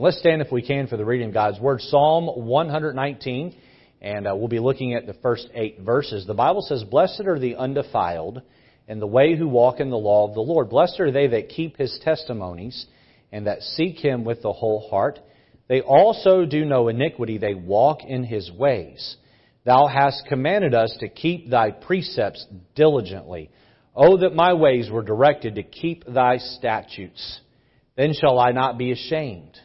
Let's stand if we can for the reading of God's Word. Psalm 119, and uh, we'll be looking at the first eight verses. The Bible says, Blessed are the undefiled in the way who walk in the law of the Lord. Blessed are they that keep his testimonies and that seek him with the whole heart. They also do no iniquity, they walk in his ways. Thou hast commanded us to keep thy precepts diligently. Oh, that my ways were directed to keep thy statutes. Then shall I not be ashamed.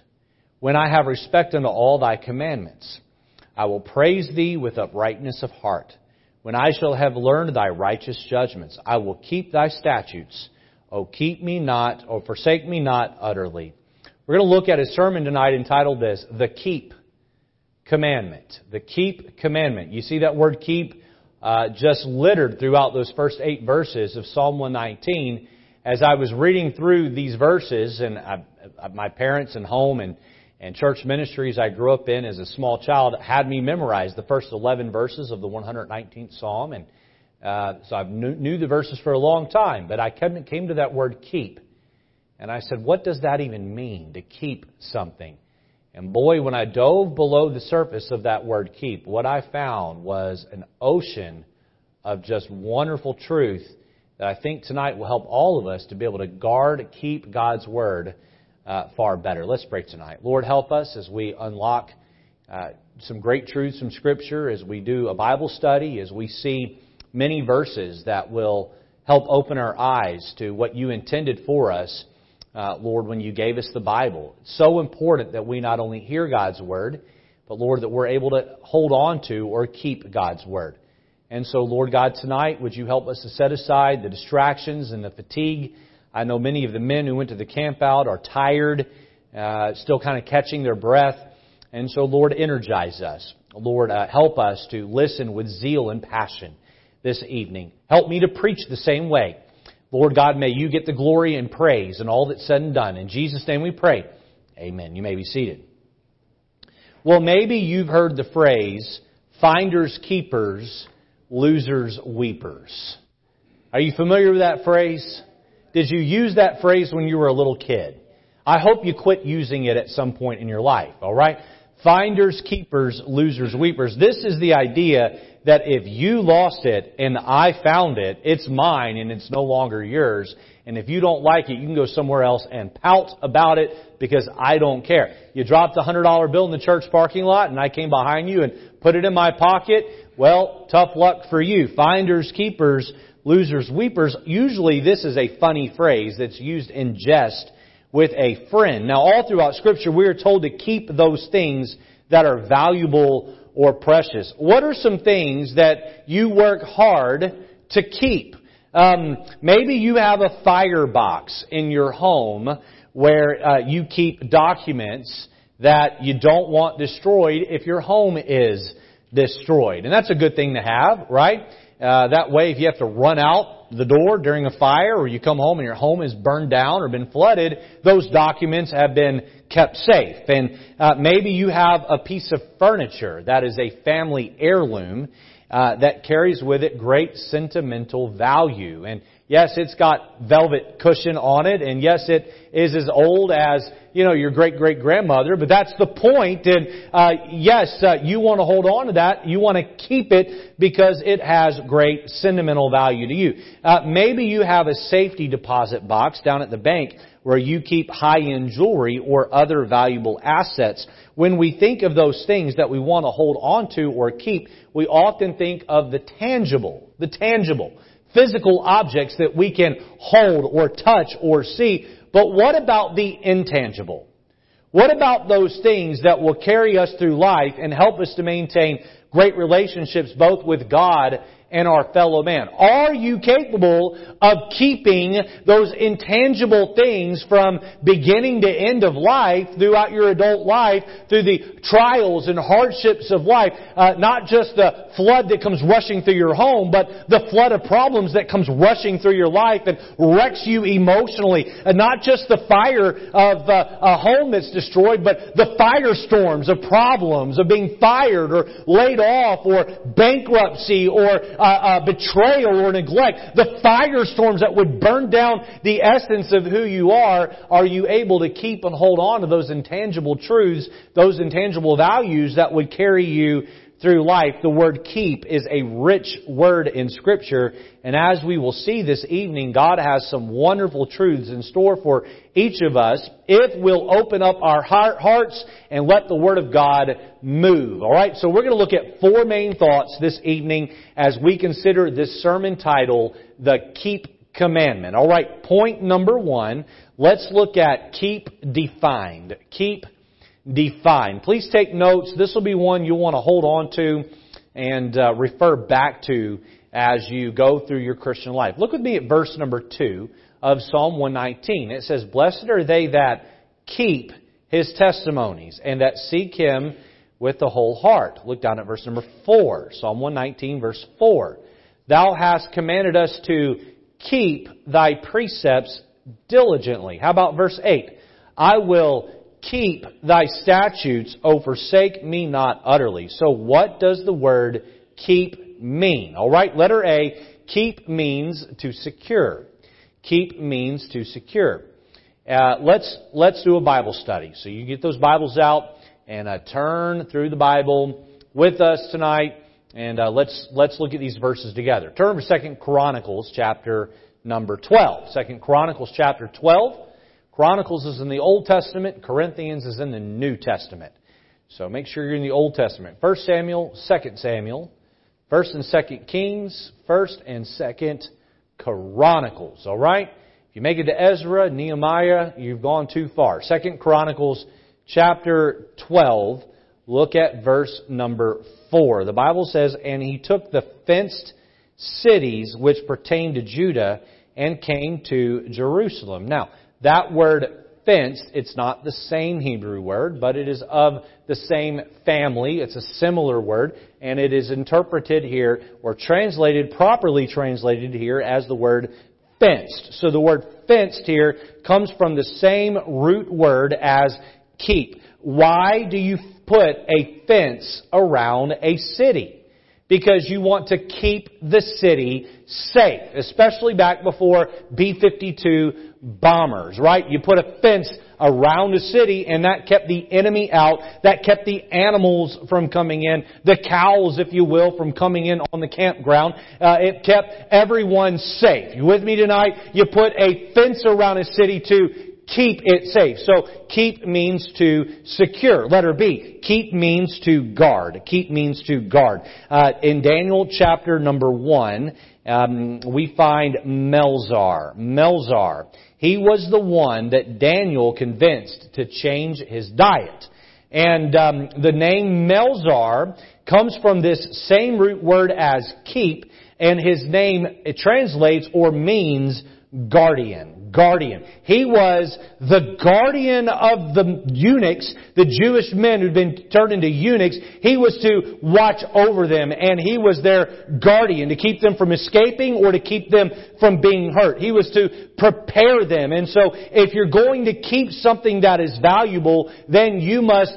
When I have respect unto all thy commandments, I will praise thee with uprightness of heart. When I shall have learned thy righteous judgments, I will keep thy statutes. O keep me not, or forsake me not utterly. We're going to look at a sermon tonight entitled this, The Keep Commandment. The Keep Commandment. You see that word keep uh, just littered throughout those first eight verses of Psalm 119 as I was reading through these verses, and I, my parents and home and, and church ministries I grew up in as a small child had me memorize the first 11 verses of the 119th Psalm. And uh, so I knew, knew the verses for a long time, but I came, came to that word keep. And I said, what does that even mean, to keep something? And boy, when I dove below the surface of that word keep, what I found was an ocean of just wonderful truth that I think tonight will help all of us to be able to guard, keep God's Word uh, far better. Let's pray tonight. Lord, help us as we unlock uh, some great truths from Scripture, as we do a Bible study, as we see many verses that will help open our eyes to what you intended for us, uh, Lord, when you gave us the Bible. It's so important that we not only hear God's Word, but Lord, that we're able to hold on to or keep God's Word. And so, Lord God, tonight, would you help us to set aside the distractions and the fatigue? I know many of the men who went to the camp out are tired, uh, still kind of catching their breath. And so, Lord, energize us. Lord, uh, help us to listen with zeal and passion this evening. Help me to preach the same way. Lord God, may you get the glory and praise and all that's said and done. In Jesus' name we pray. Amen. You may be seated. Well, maybe you've heard the phrase, finders keepers losers weepers. Are you familiar with that phrase? Did you use that phrase when you were a little kid? I hope you quit using it at some point in your life, alright? Finders, keepers, losers, weepers. This is the idea that if you lost it and I found it, it's mine and it's no longer yours. And if you don't like it, you can go somewhere else and pout about it because I don't care. You dropped a hundred dollar bill in the church parking lot and I came behind you and put it in my pocket well, tough luck for you. Finders, keepers, losers, weepers. Usually this is a funny phrase that's used in jest with a friend. Now all throughout scripture we are told to keep those things that are valuable or precious. What are some things that you work hard to keep? Um, maybe you have a firebox in your home where uh, you keep documents that you don't want destroyed if your home is destroyed. And that's a good thing to have, right? Uh, that way, if you have to run out the door during a fire or you come home and your home is burned down or been flooded, those documents have been kept safe. And uh, maybe you have a piece of furniture that is a family heirloom uh, that carries with it great sentimental value. And Yes, it's got velvet cushion on it, and yes, it is as old as, you know, your great great grandmother, but that's the point. And, uh, yes, uh, you want to hold on to that. You want to keep it because it has great sentimental value to you. Uh, maybe you have a safety deposit box down at the bank where you keep high-end jewelry or other valuable assets. When we think of those things that we want to hold on to or keep, we often think of the tangible, the tangible physical objects that we can hold or touch or see. But what about the intangible? What about those things that will carry us through life and help us to maintain great relationships both with God and our fellow man? Are you capable of keeping those intangible things from beginning to end of life throughout your adult life through the trials and hardships of life? Uh, not just the flood that comes rushing through your home, but the flood of problems that comes rushing through your life and wrecks you emotionally. And not just the fire of uh, a home that's destroyed, but the firestorms of problems of being fired or laid off or bankruptcy or uh, betrayal or neglect, the firestorms that would burn down the essence of who you are, are you able to keep and hold on to those intangible truths, those intangible values that would carry you through life, the word keep is a rich word in scripture. And as we will see this evening, God has some wonderful truths in store for each of us if we'll open up our hearts and let the word of God move. Alright, so we're going to look at four main thoughts this evening as we consider this sermon title, The Keep Commandment. Alright, point number one, let's look at keep defined. Keep defined. Please take notes. This will be one you'll want to hold on to and uh, refer back to as you go through your Christian life. Look with me at verse number 2 of Psalm 119. It says, Blessed are they that keep his testimonies and that seek him with the whole heart. Look down at verse number 4. Psalm 119 verse 4. Thou hast commanded us to keep thy precepts diligently. How about verse 8? I will keep thy statutes, O forsake me not utterly. So what does the word keep mean? Alright, letter A, keep means to secure. Keep means to secure. Uh, let's, let's do a Bible study. So you get those Bibles out and uh, turn through the Bible with us tonight and uh, let's, let's look at these verses together. Turn to Second Chronicles chapter number 12. Second Chronicles chapter 12. Chronicles is in the Old Testament, Corinthians is in the New Testament. So make sure you're in the Old Testament. 1 Samuel, 2 Samuel, 1 and 2 Kings, 1 and 2 Chronicles. Alright? If you make it to Ezra, Nehemiah, you've gone too far. 2 Chronicles chapter 12, look at verse number 4. The Bible says, And he took the fenced cities which pertained to Judah and came to Jerusalem. Now, that word fenced, it's not the same Hebrew word, but it is of the same family. It's a similar word, and it is interpreted here, or translated, properly translated here, as the word fenced. So the word fenced here comes from the same root word as keep. Why do you put a fence around a city? Because you want to keep the city safe, especially back before B-52 bombers, right? You put a fence around the city and that kept the enemy out, that kept the animals from coming in, the cows, if you will, from coming in on the campground. Uh, it kept everyone safe. You with me tonight? You put a fence around a city to keep it safe. So keep means to secure. Letter B. Keep means to guard. Keep means to guard. Uh, in Daniel chapter number one, um, we find Melzar. Melzar. He was the one that Daniel convinced to change his diet. And um, the name Melzar comes from this same root word as keep, and his name translates or means guardian guardian. He was the guardian of the eunuchs, the Jewish men who'd been turned into eunuchs. He was to watch over them and he was their guardian to keep them from escaping or to keep them from being hurt. He was to prepare them. And so if you're going to keep something that is valuable, then you must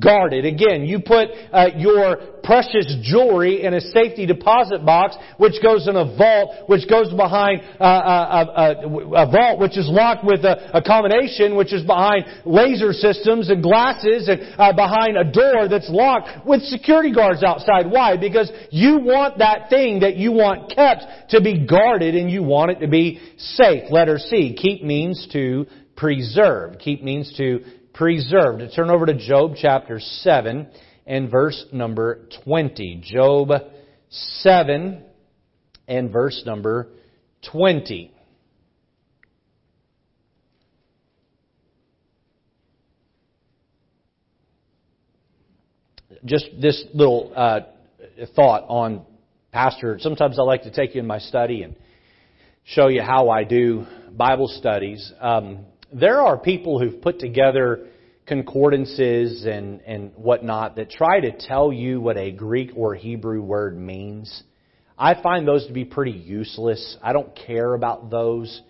guard it. Again, you put uh, your precious jewelry in a safety deposit box, which goes in a vault, which goes behind uh, a, a, a, vault, which is locked with a, a, combination, which is behind laser systems and glasses, and uh, behind a door that's locked with security guards outside. Why? Because you want that thing that you want kept to be guarded, and you want it to be safe. Letter C. Keep means to preserve. Keep means to preserve. To Turn over to Job chapter 7 and verse number 20. Job 7 and verse number 20. Just this little uh, thought on Pastor. Sometimes I like to take you in my study and show you how I do Bible studies. Um, there are people who've put together concordances and, and whatnot that try to tell you what a Greek or Hebrew word means. I find those to be pretty useless. I don't care about those.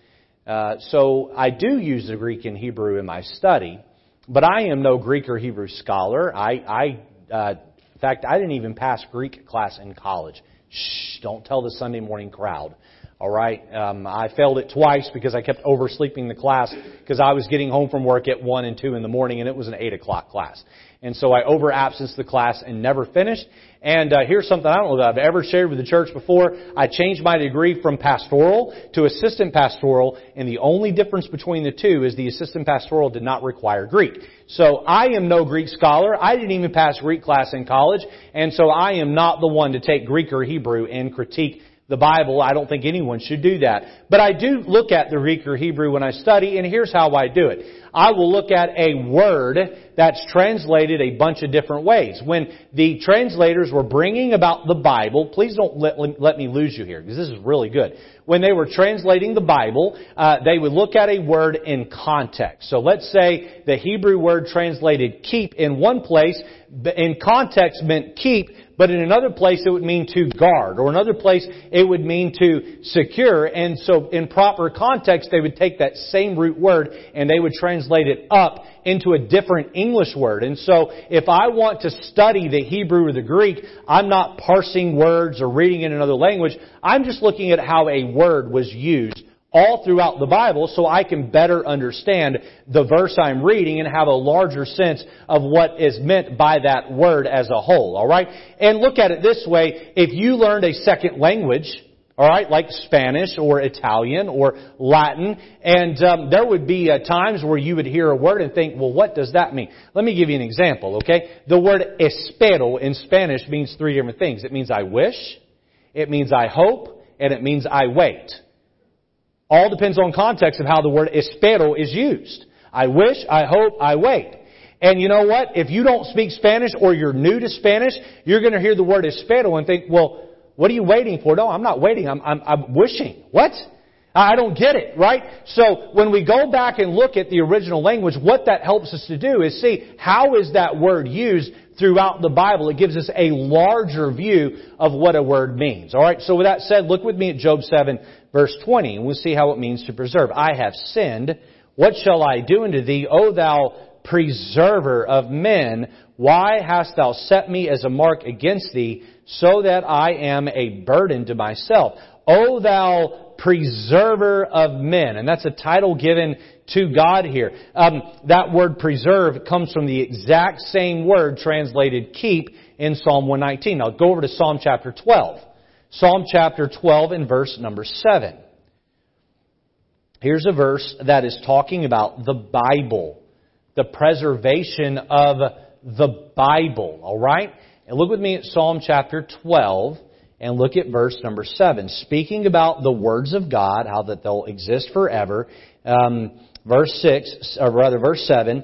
Uh, so I do use the Greek and Hebrew in my study, but I am no Greek or Hebrew scholar. I, I uh, in fact, I didn't even pass Greek class in college. Shh, don't tell the Sunday morning crowd. All right. Um, I failed it twice because I kept oversleeping the class because I was getting home from work at one and two in the morning, and it was an eight o'clock class. And so I over absenced the class and never finished. And uh, here's something I don't know that I've ever shared with the church before. I changed my degree from pastoral to assistant pastoral, and the only difference between the two is the assistant pastoral did not require Greek. So I am no Greek scholar. I didn't even pass Greek class in college, and so I am not the one to take Greek or Hebrew and critique the Bible. I don't think anyone should do that. But I do look at the Greek or Hebrew when I study, and here's how I do it. I will look at a word that's translated a bunch of different ways. When the translators were bringing about the Bible, please don't let, let me lose you here, because this is really good. When they were translating the Bible, uh, they would look at a word in context. So let's say the Hebrew word translated keep in one place, in context meant keep, but in another place it would mean to guard, or another place it would mean to secure. And so in proper context, they would take that same root word and they would translate it up into a different English word. And so if I want to study the Hebrew or the Greek, I'm not parsing words or reading in another language. I'm just looking at how a word was used all throughout the Bible so I can better understand the verse I'm reading and have a larger sense of what is meant by that word as a whole. Alright? And look at it this way, if you learned a second language, alright, like Spanish or Italian or Latin, and um, there would be uh, times where you would hear a word and think, well, what does that mean? Let me give you an example, okay? The word espero in Spanish means three different things. It means I wish, it means I hope, and it means I wait. All depends on context of how the word espero is used. I wish, I hope, I wait. And you know what? If you don't speak Spanish or you're new to Spanish, you're going to hear the word espero and think, well, what are you waiting for? No, I'm not waiting. I'm, I'm, I'm wishing. What? I don't get it, right? So when we go back and look at the original language, what that helps us to do is see how is that word used throughout the Bible. It gives us a larger view of what a word means. Alright, so with that said, look with me at Job 7 verse 20 and we'll see how it means to preserve. I have sinned. What shall I do unto thee, O thou preserver of men? Why hast thou set me as a mark against thee, so that I am a burden to myself? O thou preserver of men. And that's a title given to God here. Um, that word preserve comes from the exact same word translated keep in Psalm 119. Now go over to Psalm chapter 12. Psalm chapter 12 and verse number 7. Here's a verse that is talking about the Bible, the preservation of the Bible, alright? And look with me at Psalm chapter 12 and look at verse number 7. Speaking about the words of God, how that they'll exist forever, um, verse 6, or rather verse 7,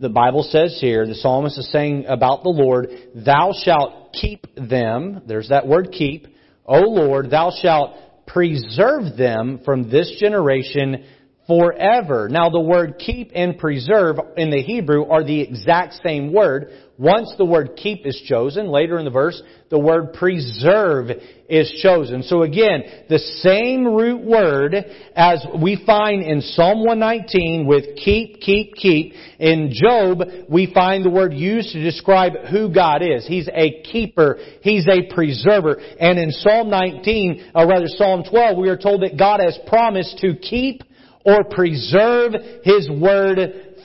the Bible says here, the psalmist is saying about the Lord, Thou shalt keep them, there's that word keep, O Lord, Thou shalt preserve them from this generation forever. Now the word keep and preserve in the Hebrew are the exact same word. Once the word keep is chosen, later in the verse, the word preserve is chosen. So again, the same root word as we find in Psalm 119 with keep, keep, keep. In Job, we find the word used to describe who God is. He's a keeper. He's a preserver. And in Psalm 19, or rather Psalm 12, we are told that God has promised to keep or preserve His Word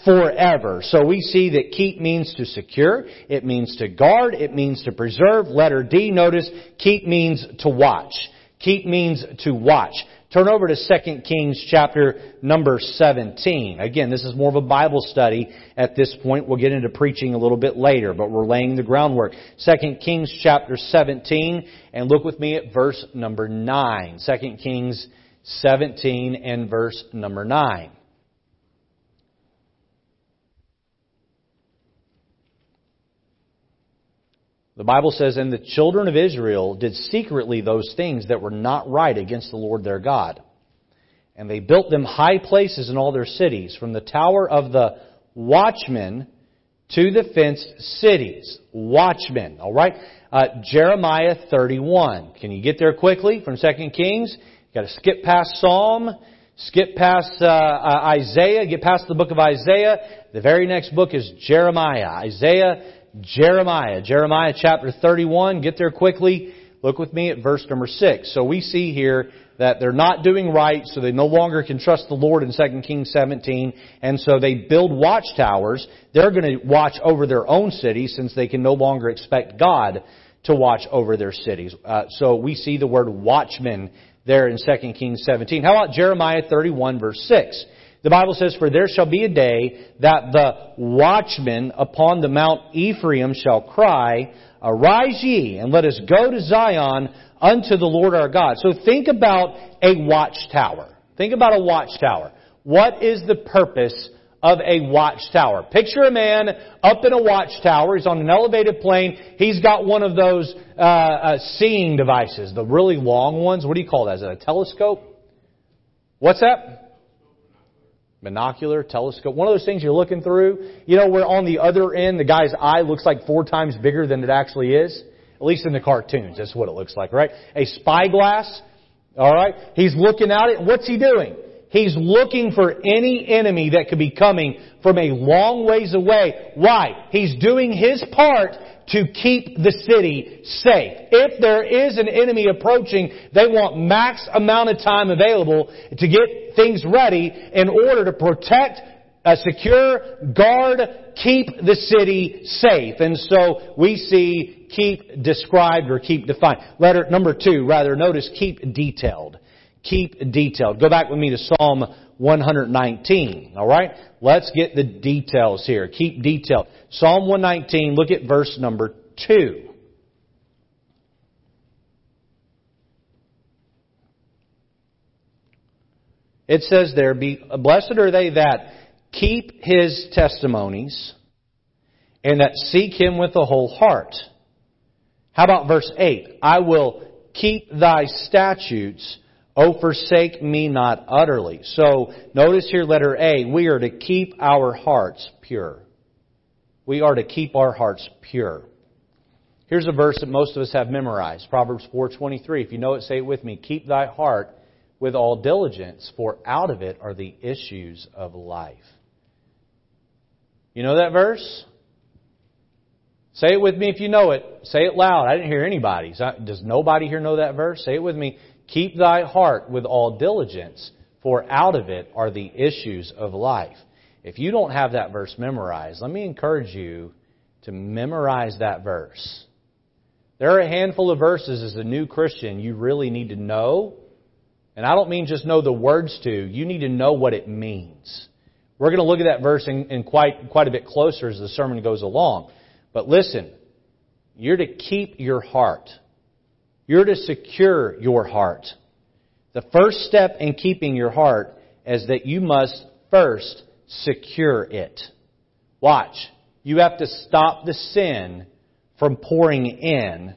forever. So we see that keep means to secure, it means to guard, it means to preserve. Letter D, notice, keep means to watch. Keep means to watch. Turn over to 2 Kings chapter number 17. Again, this is more of a Bible study at this point. We'll get into preaching a little bit later, but we're laying the groundwork. 2 Kings chapter 17, and look with me at verse number 9. 2 Kings 17 and verse number 9. The Bible says, And the children of Israel did secretly those things that were not right against the Lord their God. And they built them high places in all their cities, from the tower of the watchmen to the fenced cities. Watchmen, alright? Uh, Jeremiah 31. Can you get there quickly from 2 Kings? You got to skip past Psalm, skip past uh, uh, Isaiah, get past the book of Isaiah. The very next book is Jeremiah. Isaiah, Jeremiah. Jeremiah chapter 31. Get there quickly. Look with me at verse number 6. So we see here that they're not doing right, so they no longer can trust the Lord in 2 Kings 17, and so they build watchtowers. They're going to watch over their own city since they can no longer expect God to watch over their cities. Uh, so we see the word watchman there in 2 Kings 17. How about Jeremiah 31 verse 6? The Bible says, For there shall be a day that the watchman upon the Mount Ephraim shall cry, Arise ye, and let us go to Zion unto the Lord our God. So think about a watchtower. Think about a watchtower. What is the purpose of a watchtower? Picture a man up in a watchtower. He's on an elevated plane. He's got one of those uh, uh, seeing devices, the really long ones. What do you call that? Is it a telescope? What's that? binocular, telescope, one of those things you're looking through, you know, where on the other end the guy's eye looks like four times bigger than it actually is. At least in the cartoons, that's what it looks like, right? A spyglass, alright? He's looking at it. What's he doing? He's looking for any enemy that could be coming from a long ways away. Why? He's doing his part to keep the city safe. If there is an enemy approaching, they want max amount of time available to get things ready in order to protect a secure, guard, keep the city safe. And so we see keep described or keep defined. Letter number two, rather, notice keep detailed. Keep detailed. Go back with me to Psalm 119. Alright? Let's get the details here. Keep detailed. Psalm 119, look at verse number 2. It says there, Be, Blessed are they that keep his testimonies and that seek him with the whole heart. How about verse 8? I will keep thy statutes Oh, forsake me not utterly. So notice here letter A, we are to keep our hearts pure. We are to keep our hearts pure. Here's a verse that most of us have memorized. Proverbs 4:23. If you know it, say it with me. Keep thy heart with all diligence, for out of it are the issues of life. You know that verse? Say it with me if you know it. Say it loud. I didn't hear anybody. Does nobody here know that verse? Say it with me. Keep thy heart with all diligence, for out of it are the issues of life. If you don't have that verse memorized, let me encourage you to memorize that verse. There are a handful of verses as a new Christian you really need to know. And I don't mean just know the words to, you need to know what it means. We're going to look at that verse in, in quite, quite a bit closer as the sermon goes along. But listen, you're to keep your heart. You're to secure your heart. The first step in keeping your heart is that you must first secure it. Watch. You have to stop the sin from pouring in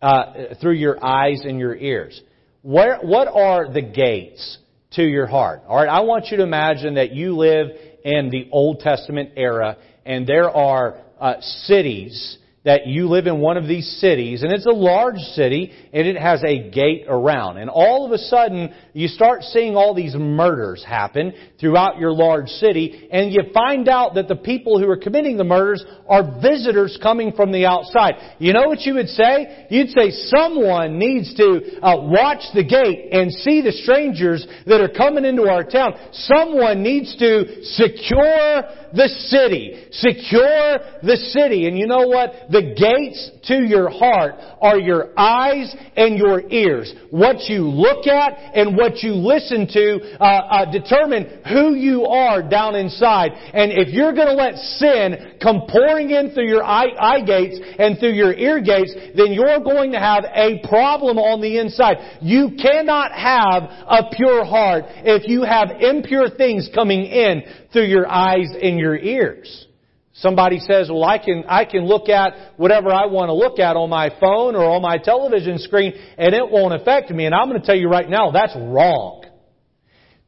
uh, through your eyes and your ears. Where, what are the gates to your heart? All right, I want you to imagine that you live in the Old Testament era, and there are uh, cities that you live in one of these cities, and it's a large city, and it has a gate around. And all of a sudden, you start seeing all these murders happen throughout your large city, and you find out that the people who are committing the murders are visitors coming from the outside. You know what you would say? You'd say someone needs to uh, watch the gate and see the strangers that are coming into our town. Someone needs to secure the city. Secure the city. And you know what? The gates to your heart are your eyes and your ears. What you look at and what you listen to uh, uh, determine who you are down inside. And if you're going to let sin come pouring in through your eye, eye gates and through your ear gates, then you're going to have a problem on the inside. You cannot have a pure heart if you have impure things coming in through your eyes and your ears. Somebody says, well, I can, I can look at whatever I want to look at on my phone or on my television screen and it won't affect me. And I'm going to tell you right now, that's wrong.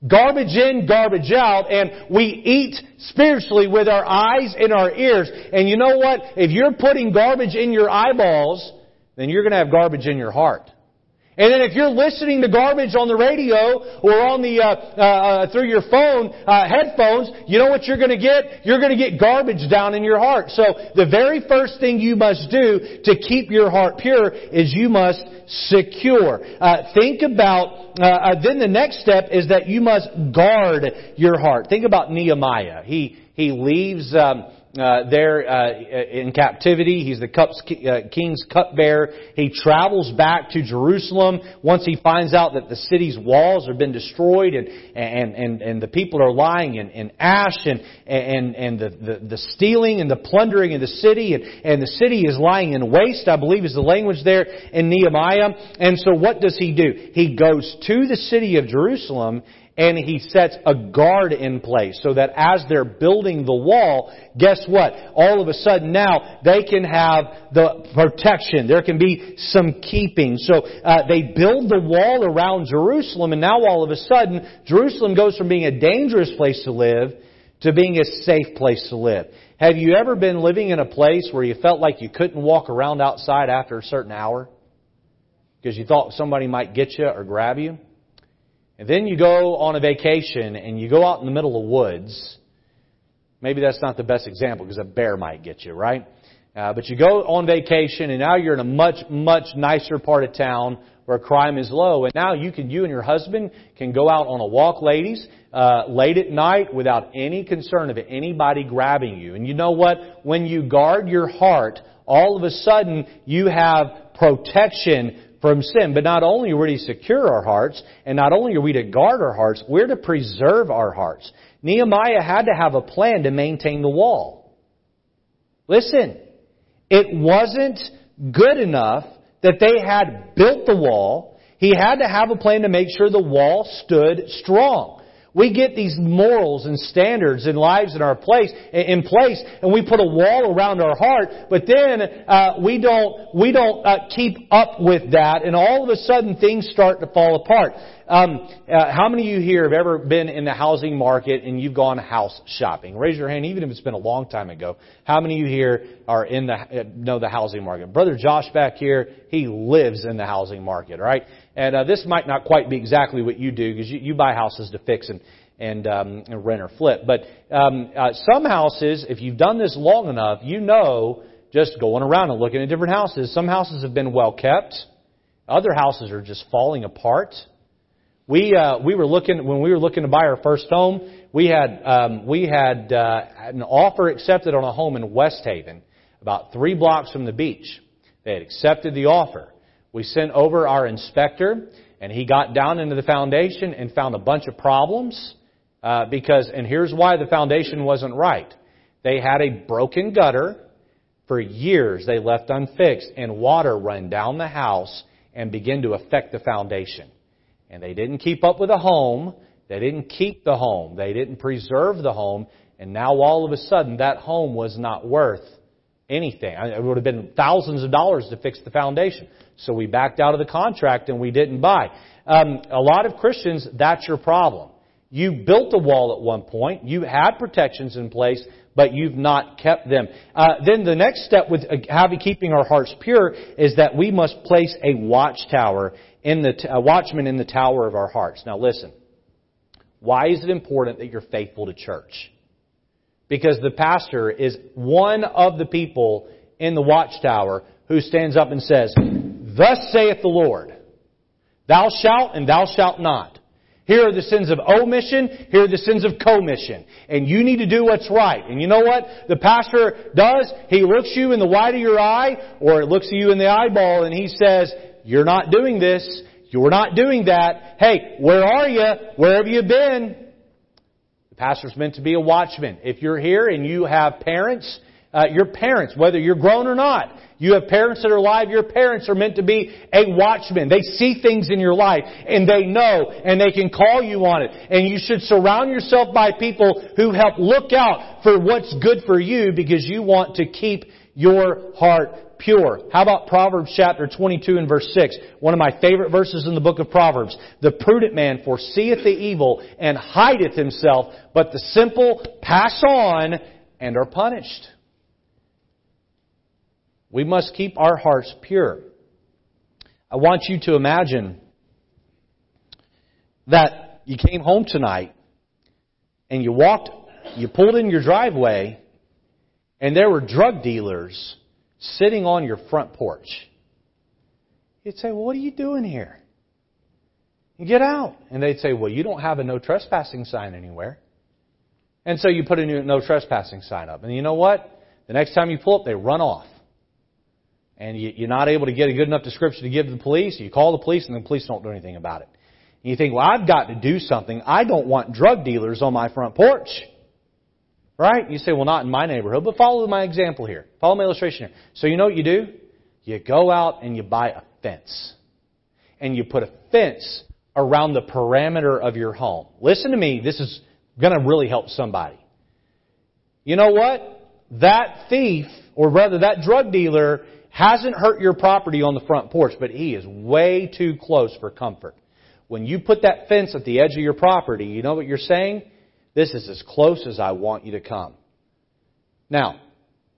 Garbage in, garbage out, and we eat spiritually with our eyes and our ears. And you know what? If you're putting garbage in your eyeballs, then you're going to have garbage in your heart. And then if you're listening to garbage on the radio or on the uh, uh, uh through your phone uh, headphones, you know what you're going to get? You're going to get garbage down in your heart. So the very first thing you must do to keep your heart pure is you must secure. Uh, think about uh, then the next step is that you must guard your heart. Think about Nehemiah. He he leaves. Um, uh, there uh, in captivity. He's the cup's, uh, king's cupbearer. He travels back to Jerusalem once he finds out that the city's walls have been destroyed and and and, and the people are lying in, in ash and and and the, the the stealing and the plundering of the city and and the city is lying in waste. I believe is the language there in Nehemiah. And so what does he do? He goes to the city of Jerusalem and he sets a guard in place so that as they're building the wall, guess what? All of a sudden now they can have the protection. There can be some keeping. So uh, they build the wall around Jerusalem, and now all of a sudden Jerusalem goes from being a dangerous place to live to being a safe place to live. Have you ever been living in a place where you felt like you couldn't walk around outside after a certain hour because you thought somebody might get you or grab you? And then you go on a vacation and you go out in the middle of woods. Maybe that's not the best example because a bear might get you, right? Uh, but you go on vacation and now you're in a much, much nicer part of town where crime is low. And now you can, you and your husband can go out on a walk, ladies, uh, late at night without any concern of anybody grabbing you. And you know what? When you guard your heart, all of a sudden you have protection from sin. But not only are we to secure our hearts, and not only are we to guard our hearts, we're to preserve our hearts. Nehemiah had to have a plan to maintain the wall. Listen, it wasn't good enough that they had built the wall. He had to have a plan to make sure the wall stood strong. We get these morals and standards and lives in our place, in place, and we put a wall around our heart, but then, uh, we don't, we don't, uh, keep up with that, and all of a sudden things start to fall apart. Um, uh, how many of you here have ever been in the housing market and you've gone house shopping? Raise your hand, even if it's been a long time ago. How many of you here are in the uh, know the housing market? Brother Josh back here, he lives in the housing market, right? And uh, this might not quite be exactly what you do because you, you buy houses to fix and and, um, and rent or flip. But um, uh, some houses, if you've done this long enough, you know just going around and looking at different houses. Some houses have been well kept. Other houses are just falling apart. We uh, we were looking when we were looking to buy our first home. We had um, we had uh, an offer accepted on a home in West Haven, about three blocks from the beach. They had accepted the offer. We sent over our inspector, and he got down into the foundation and found a bunch of problems. Uh, because, and here's why the foundation wasn't right. They had a broken gutter for years. They left unfixed, and water run down the house and begin to affect the foundation. And they didn't keep up with the home. They didn't keep the home. They didn't preserve the home. And now all of a sudden, that home was not worth anything. It would have been thousands of dollars to fix the foundation. So we backed out of the contract and we didn't buy. Um, a lot of Christians, that's your problem. You built a wall at one point. You had protections in place, but you've not kept them. Uh, then the next step with uh, having keeping our hearts pure is that we must place a watchtower in the t- a watchman in the tower of our hearts. Now listen. Why is it important that you're faithful to church? Because the pastor is one of the people in the watchtower who stands up and says, Thus saith the Lord, Thou shalt and thou shalt not. Here are the sins of omission. Here are the sins of commission. And you need to do what's right. And you know what the pastor does? He looks you in the white of your eye, or it looks you in the eyeball, and he says, you're not doing this. You're not doing that. Hey, where are you? Where have you been? The pastor's meant to be a watchman. If you're here and you have parents, uh, your parents, whether you're grown or not, you have parents that are alive, your parents are meant to be a watchman. They see things in your life and they know and they can call you on it. And you should surround yourself by people who help look out for what's good for you because you want to keep your heart pure. How about Proverbs chapter 22 and verse 6? One of my favorite verses in the book of Proverbs. The prudent man foreseeth the evil and hideth himself, but the simple pass on and are punished. We must keep our hearts pure. I want you to imagine that you came home tonight and you walked, you pulled in your driveway, and there were drug dealers sitting on your front porch. You'd say, Well, what are you doing here? You get out. And they'd say, Well, you don't have a no trespassing sign anywhere. And so you put a no trespassing sign up. And you know what? The next time you pull up, they run off. And you're not able to get a good enough description to give to the police. You call the police, and the police don't do anything about it. And you think, well, I've got to do something. I don't want drug dealers on my front porch. Right? You say, well, not in my neighborhood, but follow my example here. Follow my illustration here. So you know what you do? You go out and you buy a fence. And you put a fence around the perimeter of your home. Listen to me. This is going to really help somebody. You know what? That thief, or rather that drug dealer, hasn't hurt your property on the front porch, but he is way too close for comfort. When you put that fence at the edge of your property, you know what you're saying? This is as close as I want you to come. Now,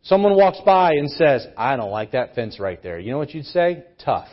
someone walks by and says, I don't like that fence right there. You know what you'd say? Tough.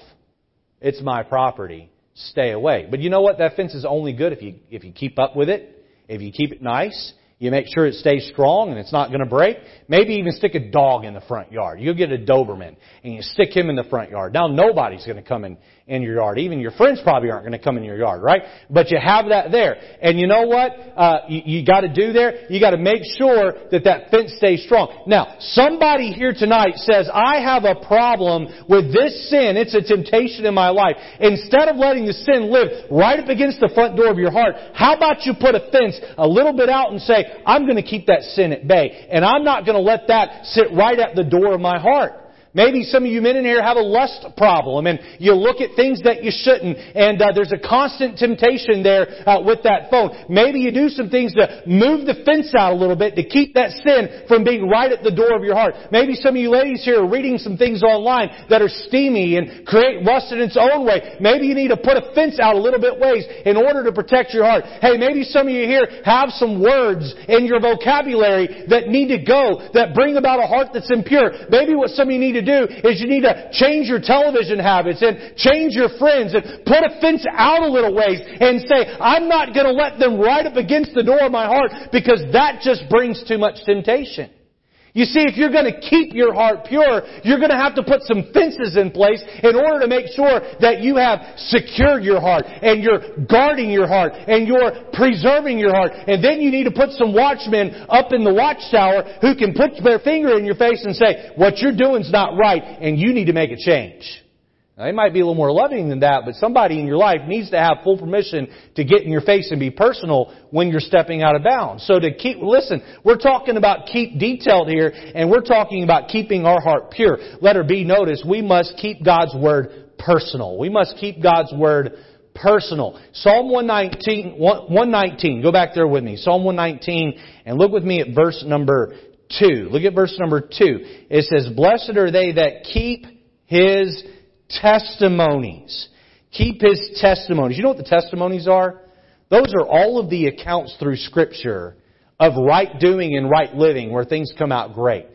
It's my property. Stay away. But you know what? That fence is only good if you, if you keep up with it, if you keep it nice, you make sure it stays strong and it's not going to break. Maybe even stick a dog in the front yard. You get a Doberman and you stick him in the front yard. Now nobody's going to come in, in your yard. Even your friends probably aren't going to come in your yard, right? But you have that there. And you know what? Uh, you, you got to do there. You got to make sure that that fence stays strong. Now, somebody here tonight says, I have a problem with this sin. It's a temptation in my life. Instead of letting the sin live right up against the front door of your heart, how about you put a fence a little bit out and say, I'm going to keep that sin at bay. And I'm not going to let that sit right at the door of my heart. Maybe some of you men in here have a lust problem and you look at things that you shouldn't and uh, there's a constant temptation there uh, with that phone. Maybe you do some things to move the fence out a little bit to keep that sin from being right at the door of your heart. Maybe some of you ladies here are reading some things online that are steamy and create lust in its own way. Maybe you need to put a fence out a little bit ways in order to protect your heart. Hey, maybe some of you here have some words in your vocabulary that need to go that bring about a heart that's impure. Maybe what some of you need do is you need to change your television habits and change your friends and put a fence out a little ways and say, I'm not going to let them right up against the door of my heart because that just brings too much temptation. You see, if you're going to keep your heart pure, you're going to have to put some fences in place in order to make sure that you have secured your heart and you're guarding your heart and you're preserving your heart. And then you need to put some watchmen up in the watchtower who can put their finger in your face and say, what you're doing's not right and you need to make a change. They might be a little more loving than that, but somebody in your life needs to have full permission to get in your face and be personal when you're stepping out of bounds. So to keep, listen, we're talking about keep detailed here, and we're talking about keeping our heart pure. Letter B, notice, we must keep God's Word personal. We must keep God's Word personal. Psalm 119, 119, go back there with me. Psalm 119, and look with me at verse number 2. Look at verse number 2. It says, Blessed are they that keep His testimonies. Keep his testimonies. You know what the testimonies are? Those are all of the accounts through Scripture of right doing and right living where things come out great.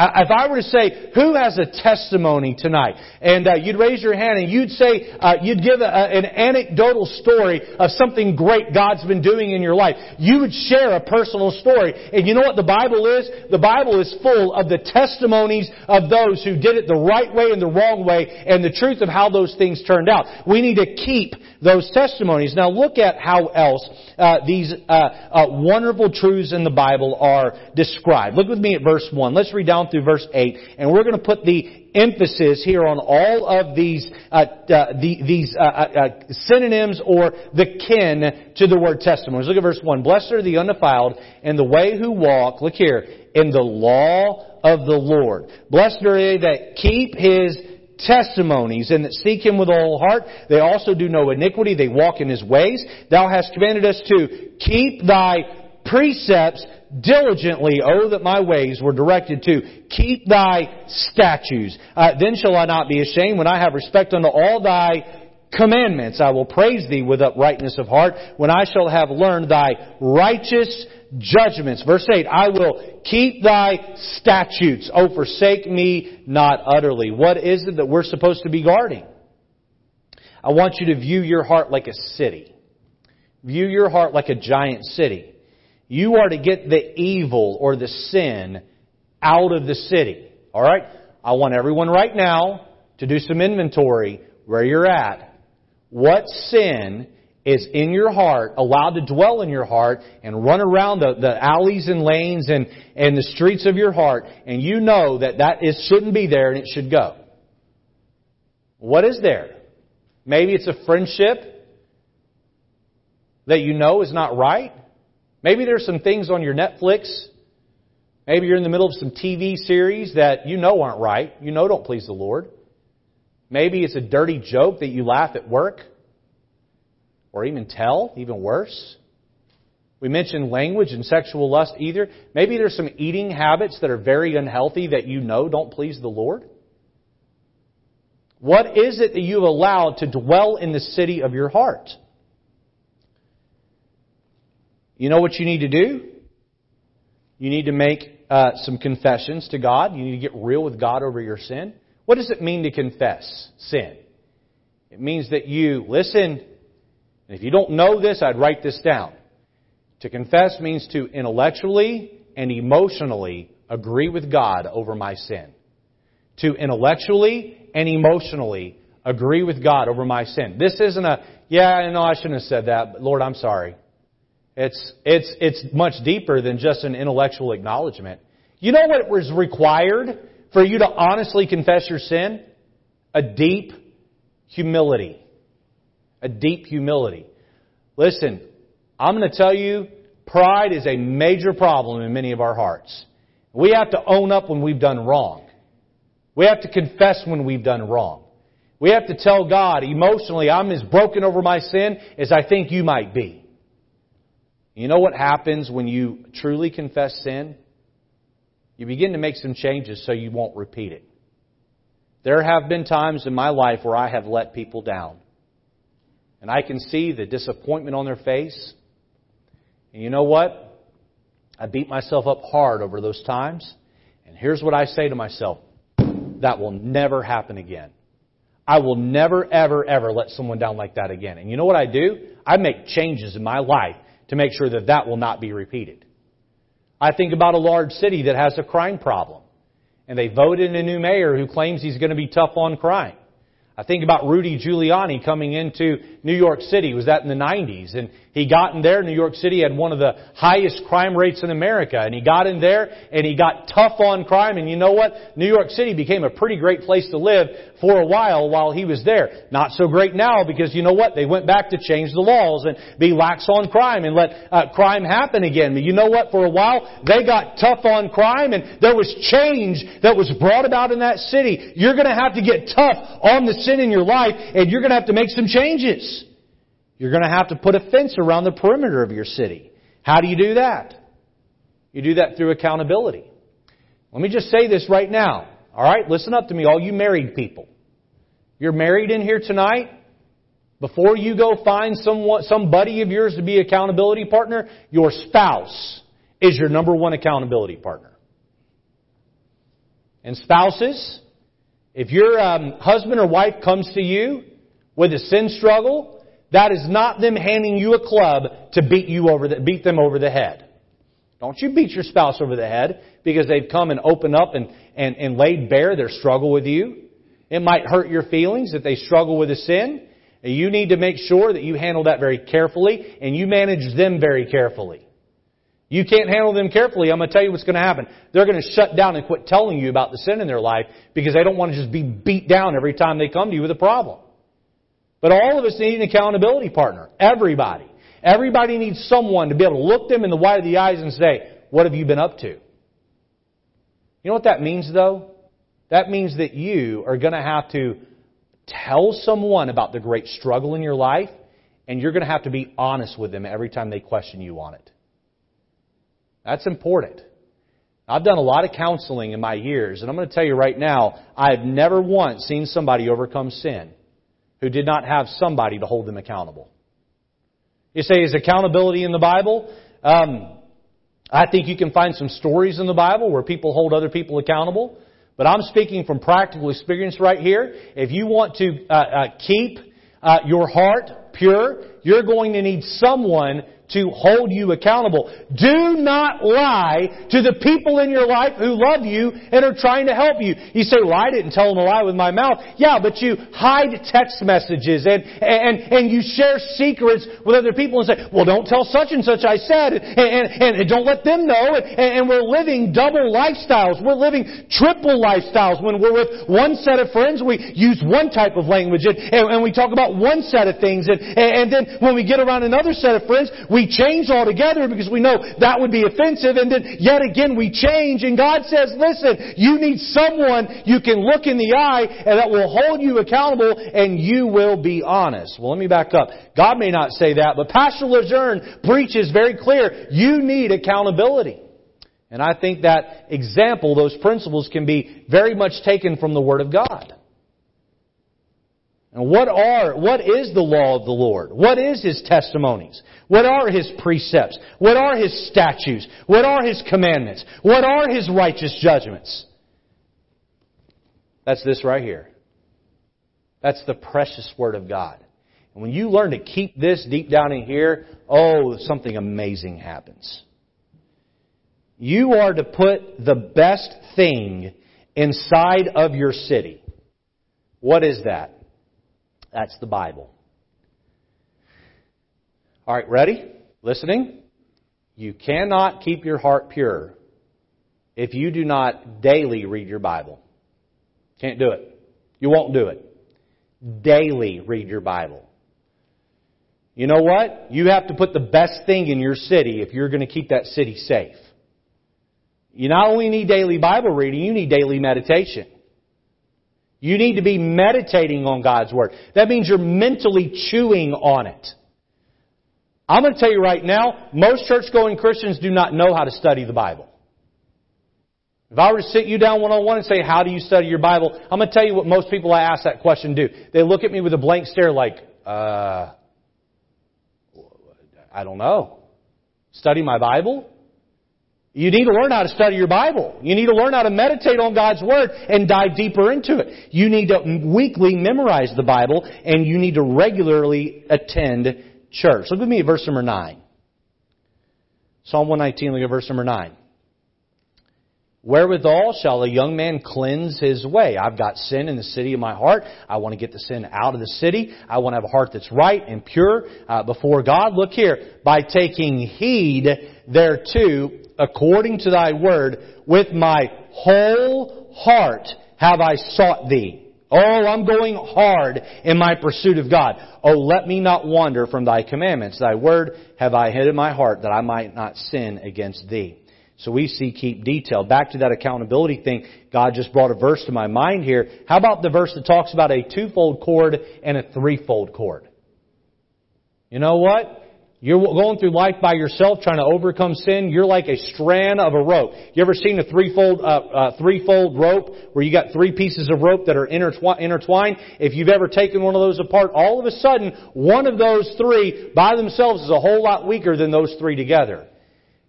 If I were to say, who has a testimony tonight? And uh, you'd raise your hand and you'd say, uh, you'd give a, an anecdotal story of something great God's been doing in your life. You would share a personal story. And you know what the Bible is? The Bible is full of the testimonies of those who did it the right way and the wrong way and the truth of how those things turned out. We need to keep those testimonies. Now look at how else uh, these uh, uh, wonderful truths in the Bible are described. Look with me at verse 1. Let's read down through verse 8, and we're going to put the emphasis here on all of these uh, uh, the, these uh, uh, uh, synonyms or the kin to the word testimonies. Look at verse one. Blessed are the undefiled in the way who walk. Look here in the law of the Lord. Blessed are they that keep His testimonies and that seek Him with all heart. They also do no iniquity. They walk in His ways. Thou hast commanded us to keep Thy precepts diligently, oh, that my ways were directed to keep thy statutes. Uh, then shall I not be ashamed when I have respect unto all thy commandments. I will praise thee with uprightness of heart when I shall have learned thy righteous judgments. Verse 8, I will keep thy statutes. Oh, forsake me not utterly. What is it that we're supposed to be guarding? I want you to view your heart like a city. View your heart like a giant city. You are to get the evil or the sin out of the city. Alright? I want everyone right now to do some inventory where you're at. What sin is in your heart, allowed to dwell in your heart and run around the, the alleys and lanes and, and the streets of your heart, and you know that that is, shouldn't be there and it should go. What is there? Maybe it's a friendship that you know is not right. Maybe there's some things on your Netflix. Maybe you're in the middle of some TV series that you know aren't right. You know don't please the Lord. Maybe it's a dirty joke that you laugh at work or even tell, even worse. We mentioned language and sexual lust either. Maybe there's some eating habits that are very unhealthy that you know don't please the Lord. What is it that you've allowed to dwell in the city of your heart? You know what you need to do? You need to make uh, some confessions to God. You need to get real with God over your sin. What does it mean to confess sin? It means that you listen, and if you don't know this, I'd write this down. To confess means to intellectually and emotionally agree with God over my sin. To intellectually and emotionally agree with God over my sin. This isn't a, yeah, I know I shouldn't have said that, but Lord, I'm sorry. It's, it's, it's much deeper than just an intellectual acknowledgement. You know what was required for you to honestly confess your sin? A deep humility a deep humility. Listen, I'm going to tell you, pride is a major problem in many of our hearts. We have to own up when we've done wrong. We have to confess when we've done wrong. We have to tell God emotionally, I'm as broken over my sin as I think you might be. You know what happens when you truly confess sin? You begin to make some changes so you won't repeat it. There have been times in my life where I have let people down. And I can see the disappointment on their face. And you know what? I beat myself up hard over those times. And here's what I say to myself that will never happen again. I will never, ever, ever let someone down like that again. And you know what I do? I make changes in my life to make sure that that will not be repeated. I think about a large city that has a crime problem. And they voted in a new mayor who claims he's going to be tough on crime. I think about Rudy Giuliani coming into New York City. Was that in the 90s? And he got in there. New York City had one of the highest crime rates in America. And he got in there and he got tough on crime. And you know what? New York City became a pretty great place to live for a while while he was there. Not so great now because you know what? They went back to change the laws and be lax on crime and let uh, crime happen again. But you know what? For a while, they got tough on crime and there was change that was brought about in that city. You're going to have to get tough on the sin in your life and you're going to have to make some changes. You're going to have to put a fence around the perimeter of your city. How do you do that? You do that through accountability. Let me just say this right now. All right, listen up to me, all you married people. You're married in here tonight. Before you go find someone, somebody of yours to be accountability partner, your spouse is your number one accountability partner. And spouses, if your um, husband or wife comes to you with a sin struggle, that is not them handing you a club to beat you over the, beat them over the head. Don't you beat your spouse over the head because they've come and opened up and, and, and laid bare their struggle with you. It might hurt your feelings that they struggle with a sin. You need to make sure that you handle that very carefully and you manage them very carefully. You can't handle them carefully, I'm going to tell you what's going to happen. They're going to shut down and quit telling you about the sin in their life because they don't want to just be beat down every time they come to you with a problem. But all of us need an accountability partner. Everybody. Everybody needs someone to be able to look them in the white of the eyes and say, what have you been up to? You know what that means though? That means that you are going to have to tell someone about the great struggle in your life and you're going to have to be honest with them every time they question you on it. That's important. I've done a lot of counseling in my years, and I'm going to tell you right now, I've never once seen somebody overcome sin who did not have somebody to hold them accountable. You say, is accountability in the Bible? Um, I think you can find some stories in the Bible where people hold other people accountable. But I'm speaking from practical experience right here. If you want to uh, uh, keep uh, your heart pure, you're going to need someone to hold you accountable. Do not lie to the people in your life who love you and are trying to help you. You say, well, I didn't tell them a lie with my mouth. Yeah, but you hide text messages and, and, and you share secrets with other people and say, well, don't tell such and such I said and, and, and don't let them know. And, and we're living double lifestyles. We're living triple lifestyles. When we're with one set of friends, we use one type of language and, and, and we talk about one set of things. And, and then when we get around another set of friends, we change altogether because we know that would be offensive. And then yet again we change. And God says, listen, you need someone you can look in the eye and that will hold you accountable and you will be honest. Well, let me back up. God may not say that, but Pastor Lejeune preaches very clear, you need accountability. And I think that example, those principles can be very much taken from the Word of God. And what are, what is the law of the Lord? What is His testimonies? What are His precepts? What are His statutes? What are His commandments? What are His righteous judgments? That's this right here. That's the precious Word of God. And when you learn to keep this deep down in here, oh, something amazing happens. You are to put the best thing inside of your city. What is that? That's the Bible. All right, ready? Listening? You cannot keep your heart pure if you do not daily read your Bible. Can't do it. You won't do it. Daily read your Bible. You know what? You have to put the best thing in your city if you're going to keep that city safe. You not only need daily Bible reading, you need daily meditation. You need to be meditating on God's Word. That means you're mentally chewing on it. I'm going to tell you right now, most church-going Christians do not know how to study the Bible. If I were to sit you down one-on-one and say, how do you study your Bible? I'm going to tell you what most people I ask that question do. They look at me with a blank stare like, uh, I don't know. Study my Bible? You need to learn how to study your Bible. You need to learn how to meditate on God's Word and dive deeper into it. You need to weekly memorize the Bible and you need to regularly attend church. Look with me at verse number 9. Psalm 119, look at verse number 9. Wherewithal shall a young man cleanse his way? I've got sin in the city of my heart. I want to get the sin out of the city. I want to have a heart that's right and pure uh, before God. Look here. By taking heed thereto according to thy word, with my whole heart have I sought thee. Oh, I'm going hard in my pursuit of God. Oh, let me not wander from thy commandments. Thy word have I hid in my heart that I might not sin against thee. So we see keep detail. Back to that accountability thing, God just brought a verse to my mind here. How about the verse that talks about a twofold cord and a threefold cord? You know what? You're going through life by yourself trying to overcome sin. You're like a strand of a rope. You ever seen a threefold, uh, uh, threefold rope where you got three pieces of rope that are intertwined? If you've ever taken one of those apart, all of a sudden, one of those three by themselves is a whole lot weaker than those three together.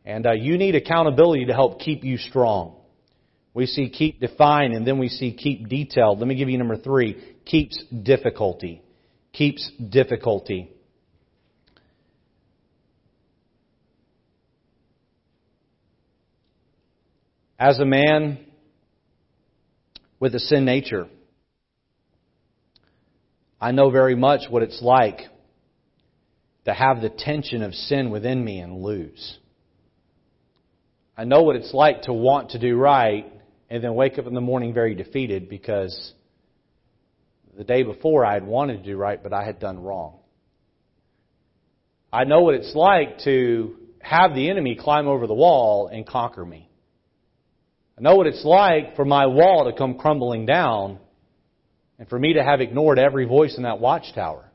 And uh, you need accountability to help keep you strong. We see keep defined and then we see keep detailed. Let me give you number three. Keeps difficulty. Keeps difficulty. As a man with a sin nature, I know very much what it's like to have the tension of sin within me and lose. I know what it's like to want to do right and then wake up in the morning very defeated because the day before I had wanted to do right, but I had done wrong. I know what it's like to have the enemy climb over the wall and conquer me. I know what it's like for my wall to come crumbling down and for me to have ignored every voice in that watchtower.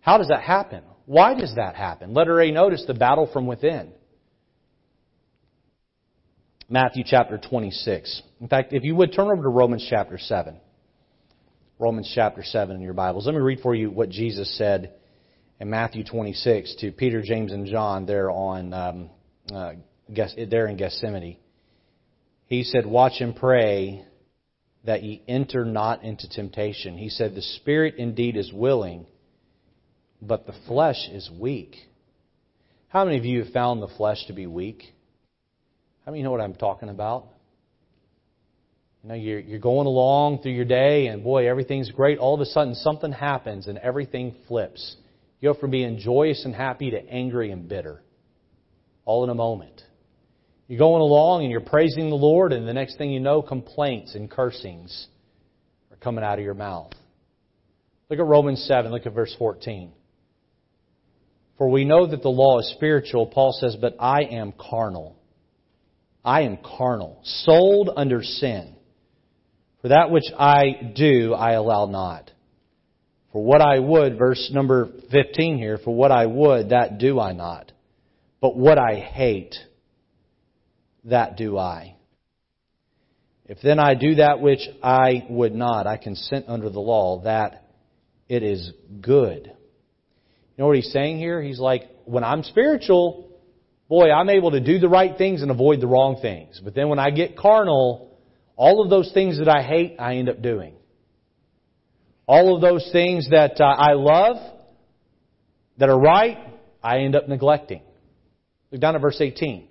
How does that happen? Why does that happen? Letter A, notice the battle from within. Matthew chapter 26. In fact, if you would turn over to Romans chapter 7. Romans chapter 7 in your Bibles. Let me read for you what Jesus said in Matthew 26 to Peter, James, and John there on um, uh, there in Gethsemane. He said, Watch and pray that ye enter not into temptation. He said, The spirit indeed is willing, but the flesh is weak. How many of you have found the flesh to be weak? How many know what I'm talking about? You know, you're, you're going along through your day, and boy, everything's great. All of a sudden, something happens, and everything flips. You go from being joyous and happy to angry and bitter. All in a moment. You're going along and you're praising the Lord, and the next thing you know, complaints and cursings are coming out of your mouth. Look at Romans 7, look at verse 14. For we know that the law is spiritual, Paul says, but I am carnal. I am carnal, sold under sin. For that which I do, I allow not. For what I would, verse number 15 here, for what I would, that do I not. But what I hate, that do I. If then I do that which I would not, I consent under the law that it is good. You know what he's saying here? He's like, when I'm spiritual, boy, I'm able to do the right things and avoid the wrong things. But then when I get carnal, all of those things that I hate, I end up doing. All of those things that uh, I love, that are right, I end up neglecting. Look down at verse 18.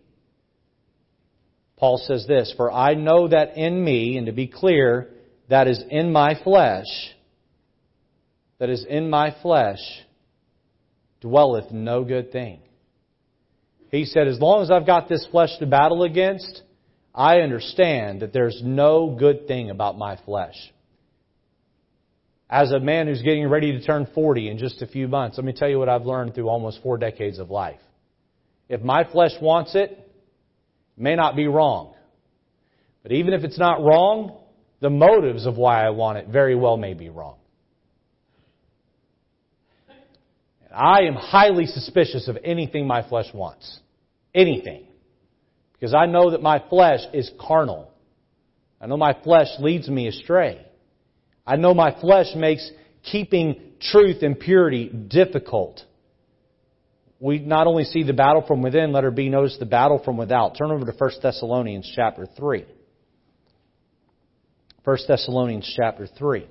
Paul says this, For I know that in me, and to be clear, that is in my flesh, that is in my flesh, dwelleth no good thing. He said, As long as I've got this flesh to battle against, I understand that there's no good thing about my flesh. As a man who's getting ready to turn 40 in just a few months, let me tell you what I've learned through almost four decades of life. If my flesh wants it, may not be wrong. But even if it's not wrong, the motives of why I want it very well may be wrong. I am highly suspicious of anything my flesh wants. Anything. Because I know that my flesh is carnal. I know my flesh leads me astray. I know my flesh makes keeping truth and purity difficult we not only see the battle from within, let her be notice the battle from without. Turn over to 1 Thessalonians chapter 3. 1 Thessalonians chapter 3.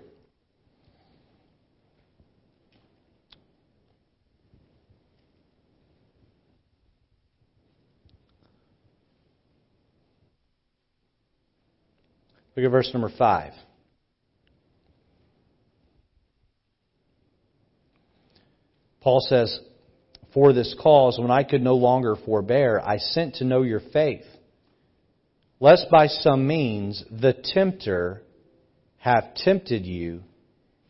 Look at verse number 5. Paul says, for this cause, when I could no longer forbear, I sent to know your faith, lest by some means the tempter have tempted you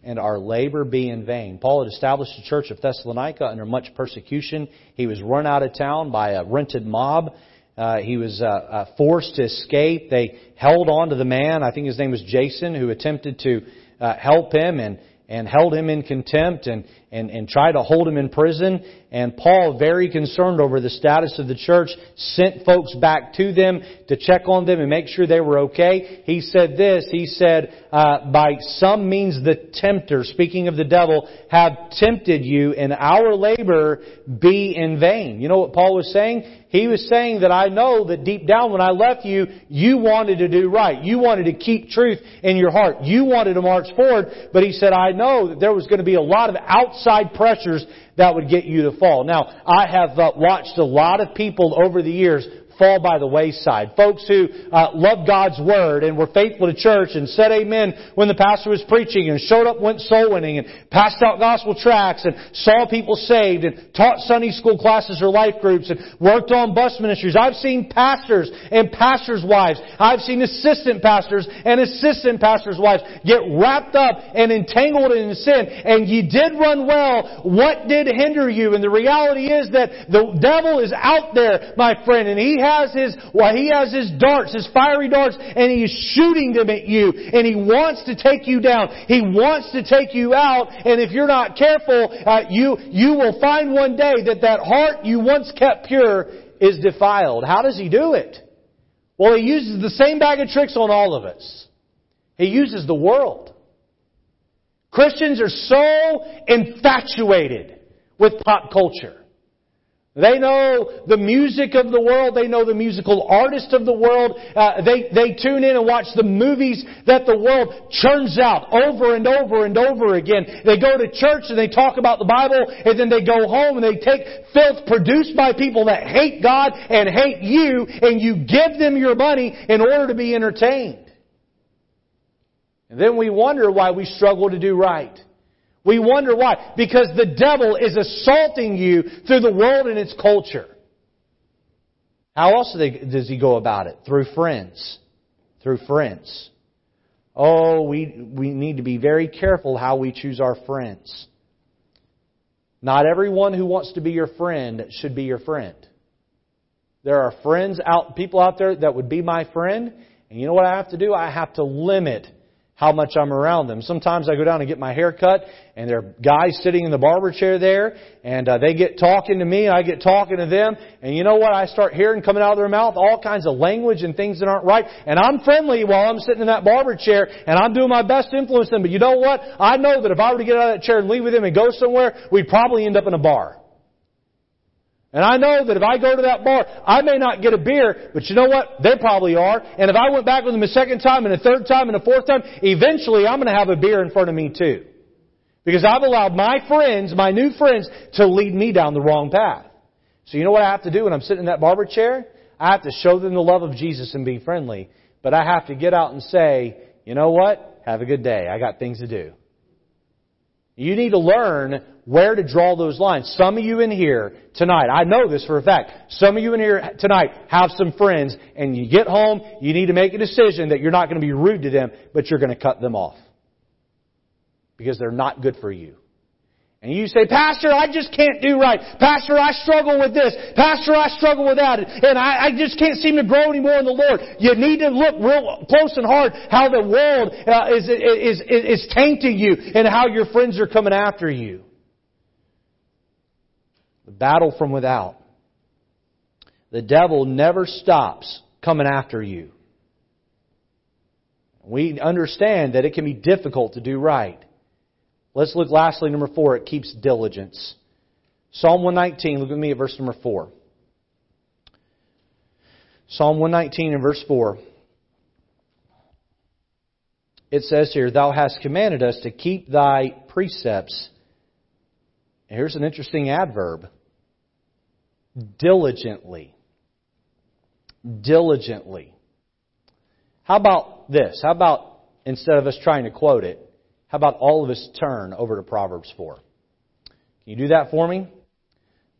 and our labor be in vain. Paul had established the church of Thessalonica under much persecution. He was run out of town by a rented mob. Uh, he was uh, uh, forced to escape. They held on to the man, I think his name was Jason, who attempted to uh, help him and, and held him in contempt and, and, and tried to hold him in prison. And Paul, very concerned over the status of the church, sent folks back to them to check on them and make sure they were okay. He said this, he said, uh, by some means the tempter, speaking of the devil, have tempted you and our labor be in vain. You know what Paul was saying? He was saying that I know that deep down when I left you, you wanted to do right. You wanted to keep truth in your heart. You wanted to march forward. But he said, I know that there was going to be a lot of outside pressures that would get you to fall. Now, I have uh, watched a lot of people over the years fall by the wayside. Folks who uh, loved God's Word and were faithful to church and said amen when the pastor was preaching and showed up, went soul winning and passed out gospel tracts and saw people saved and taught Sunday school classes or life groups and worked on bus ministries. I've seen pastors and pastors' wives. I've seen assistant pastors and assistant pastors' wives get wrapped up and entangled in sin. And you did run well. What did hinder you? And the reality is that the devil is out there, my friend, and he has has his, well, he has his darts, his fiery darts, and he is shooting them at you, and he wants to take you down. He wants to take you out, and if you're not careful, uh, you, you will find one day that that heart you once kept pure is defiled. How does he do it? Well, he uses the same bag of tricks on all of us. He uses the world. Christians are so infatuated with pop culture. They know the music of the world. They know the musical artist of the world. Uh, they, they tune in and watch the movies that the world churns out over and over and over again. They go to church and they talk about the Bible and then they go home and they take filth produced by people that hate God and hate you and you give them your money in order to be entertained. And then we wonder why we struggle to do right. We wonder why. Because the devil is assaulting you through the world and its culture. How else does he go about it? Through friends. Through friends. Oh, we, we need to be very careful how we choose our friends. Not everyone who wants to be your friend should be your friend. There are friends out, people out there that would be my friend, and you know what I have to do? I have to limit how much I'm around them. Sometimes I go down and get my hair cut, and there are guys sitting in the barber chair there, and uh, they get talking to me, and I get talking to them, and you know what? I start hearing coming out of their mouth all kinds of language and things that aren't right, and I'm friendly while I'm sitting in that barber chair, and I'm doing my best to influence them, but you know what? I know that if I were to get out of that chair and leave with them and go somewhere, we'd probably end up in a bar. And I know that if I go to that bar, I may not get a beer, but you know what? They probably are. And if I went back with them a second time and a third time and a fourth time, eventually I'm going to have a beer in front of me too. Because I've allowed my friends, my new friends, to lead me down the wrong path. So you know what I have to do when I'm sitting in that barber chair? I have to show them the love of Jesus and be friendly. But I have to get out and say, you know what? Have a good day. I got things to do. You need to learn where to draw those lines. Some of you in here tonight, I know this for a fact, some of you in here tonight have some friends and you get home, you need to make a decision that you're not going to be rude to them, but you're going to cut them off. Because they're not good for you. And you say, Pastor, I just can't do right. Pastor, I struggle with this. Pastor, I struggle with that. And I, I just can't seem to grow anymore in the Lord. You need to look real close and hard how the world uh, is, is, is, is tainting you and how your friends are coming after you. The battle from without. The devil never stops coming after you. We understand that it can be difficult to do right. Let's look lastly, number four, it keeps diligence. Psalm 119, look at me at verse number four. Psalm 119 and verse 4. It says here, Thou hast commanded us to keep thy precepts. Here's an interesting adverb. Diligently. Diligently. How about this? How about, instead of us trying to quote it, how about all of us turn over to Proverbs 4? Can you do that for me?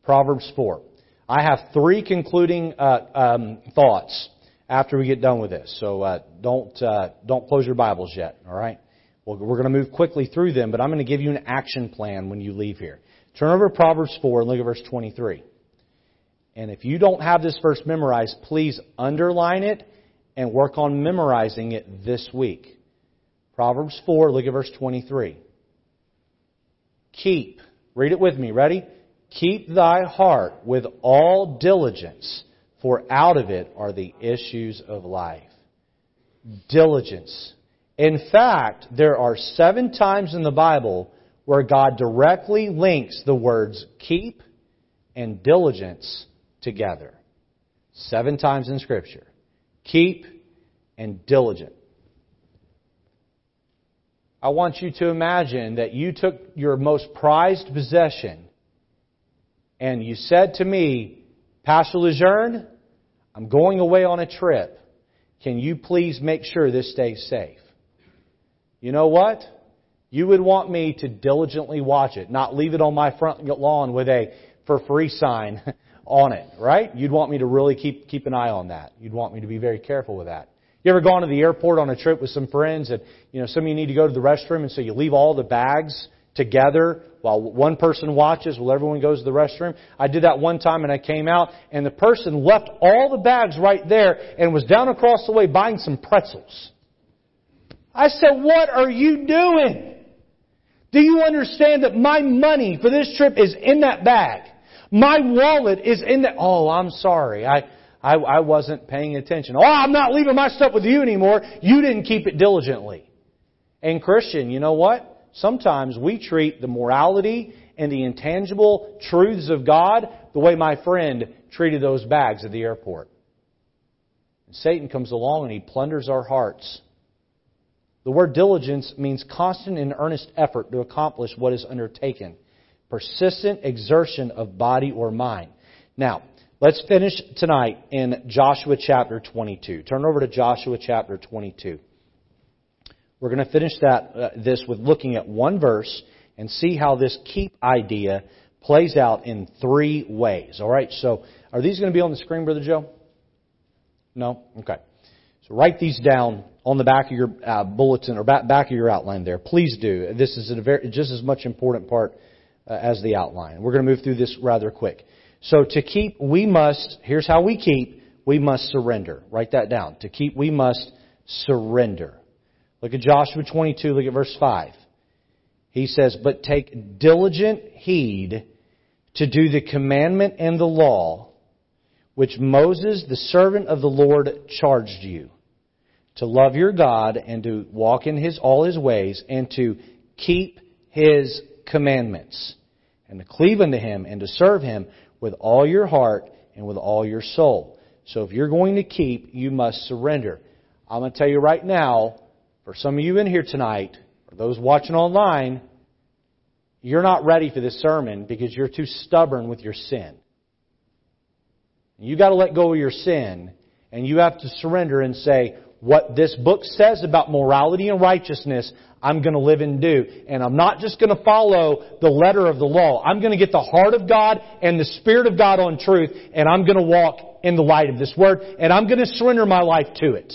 Proverbs 4. I have three concluding uh, um, thoughts after we get done with this. So uh, don't uh, don't close your Bibles yet. All right. Well, we're going to move quickly through them, but I'm going to give you an action plan when you leave here. Turn over to Proverbs 4 and look at verse 23. And if you don't have this verse memorized, please underline it and work on memorizing it this week. Proverbs 4, look at verse 23. Keep, read it with me, ready? Keep thy heart with all diligence, for out of it are the issues of life. Diligence. In fact, there are seven times in the Bible where God directly links the words keep and diligence together. Seven times in Scripture. Keep and diligent. I want you to imagine that you took your most prized possession and you said to me, Pastor Lejeune, I'm going away on a trip. Can you please make sure this stays safe? You know what? You would want me to diligently watch it, not leave it on my front lawn with a for free sign on it, right? You'd want me to really keep, keep an eye on that. You'd want me to be very careful with that. You ever gone to the airport on a trip with some friends and, you know, some of you need to go to the restroom and so you leave all the bags together while one person watches while everyone goes to the restroom. I did that one time and I came out and the person left all the bags right there and was down across the way buying some pretzels. I said, what are you doing? Do you understand that my money for this trip is in that bag? My wallet is in that. Oh, I'm sorry. I, I, I wasn't paying attention. Oh, I'm not leaving my stuff with you anymore. You didn't keep it diligently. And Christian, you know what? sometimes we treat the morality and the intangible truths of God the way my friend treated those bags at the airport. And Satan comes along and he plunders our hearts. The word diligence means constant and earnest effort to accomplish what is undertaken, persistent exertion of body or mind. Now, let's finish tonight in Joshua chapter 22. Turn over to Joshua chapter 22. We're going to finish that uh, this with looking at one verse and see how this keep idea plays out in three ways. All right. So, are these going to be on the screen, Brother Joe? No. Okay. So write these down on the back of your uh, bulletin or back, back of your outline there. Please do. This is a very, just as much important part uh, as the outline. We're going to move through this rather quick. So to keep, we must. Here's how we keep. We must surrender. Write that down. To keep, we must surrender. Look at Joshua 22, look at verse 5. He says, But take diligent heed to do the commandment and the law which Moses, the servant of the Lord, charged you to love your God and to walk in his, all his ways and to keep his commandments and to cleave unto him and to serve him with all your heart and with all your soul. So if you're going to keep, you must surrender. I'm going to tell you right now, for some of you in here tonight, or those watching online, you're not ready for this sermon because you're too stubborn with your sin. You got to let go of your sin and you have to surrender and say, what this book says about morality and righteousness, I'm going to live and do. And I'm not just going to follow the letter of the law. I'm going to get the heart of God and the Spirit of God on truth, and I'm going to walk in the light of this Word, and I'm going to surrender my life to it.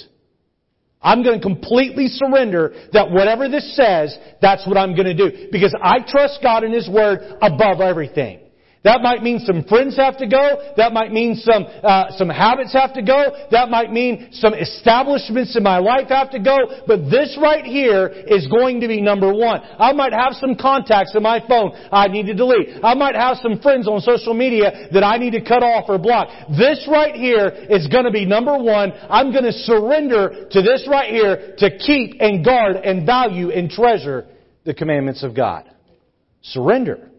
I'm going to completely surrender that whatever this says, that's what I'm going to do. Because I trust God and His Word above everything. That might mean some friends have to go. That might mean some uh, some habits have to go. That might mean some establishments in my life have to go. But this right here is going to be number one. I might have some contacts in my phone I need to delete. I might have some friends on social media that I need to cut off or block. This right here is going to be number one. I'm going to surrender to this right here to keep and guard and value and treasure the commandments of God. Surrender.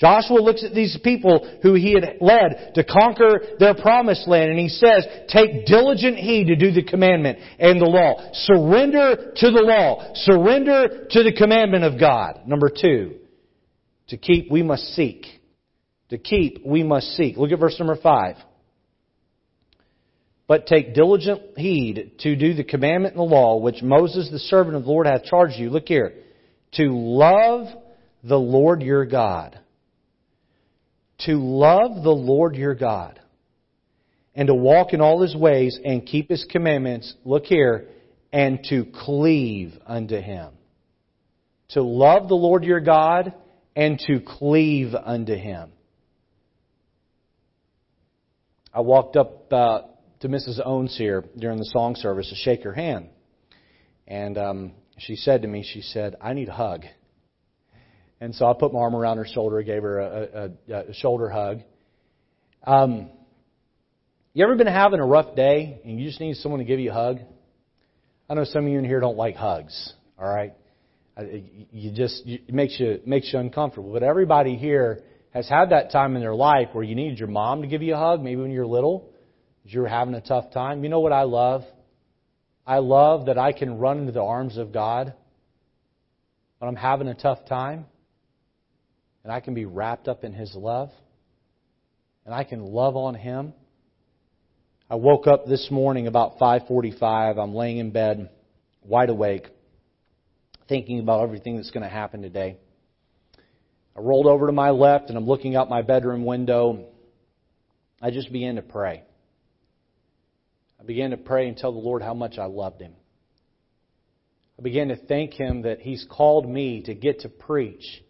Joshua looks at these people who he had led to conquer their promised land and he says, take diligent heed to do the commandment and the law. Surrender to the law. Surrender to the commandment of God. Number two, to keep we must seek. To keep we must seek. Look at verse number five. But take diligent heed to do the commandment and the law which Moses the servant of the Lord hath charged you. Look here. To love the Lord your God to love the Lord your God and to walk in all his ways and keep his commandments, look here, and to cleave unto him. To love the Lord your God and to cleave unto him. I walked up uh, to Mrs. Owens here during the song service to shake her hand. And um, she said to me, she said, I need a hug. And so I put my arm around her shoulder, gave her a, a, a shoulder hug. Um, you ever been having a rough day and you just need someone to give you a hug? I know some of you in here don't like hugs. All right, you just it makes you makes you uncomfortable. But everybody here has had that time in their life where you needed your mom to give you a hug, maybe when you're little, you were having a tough time. You know what I love? I love that I can run into the arms of God when I'm having a tough time and I can be wrapped up in His love, and I can love on Him. I woke up this morning about 5:45. I'm laying in bed, wide awake, thinking about everything that's going to happen today. I rolled over to my left and I'm looking out my bedroom window. I just began to pray. I began to pray and tell the Lord how much I loved Him. I began to thank Him that He's called me to get to preach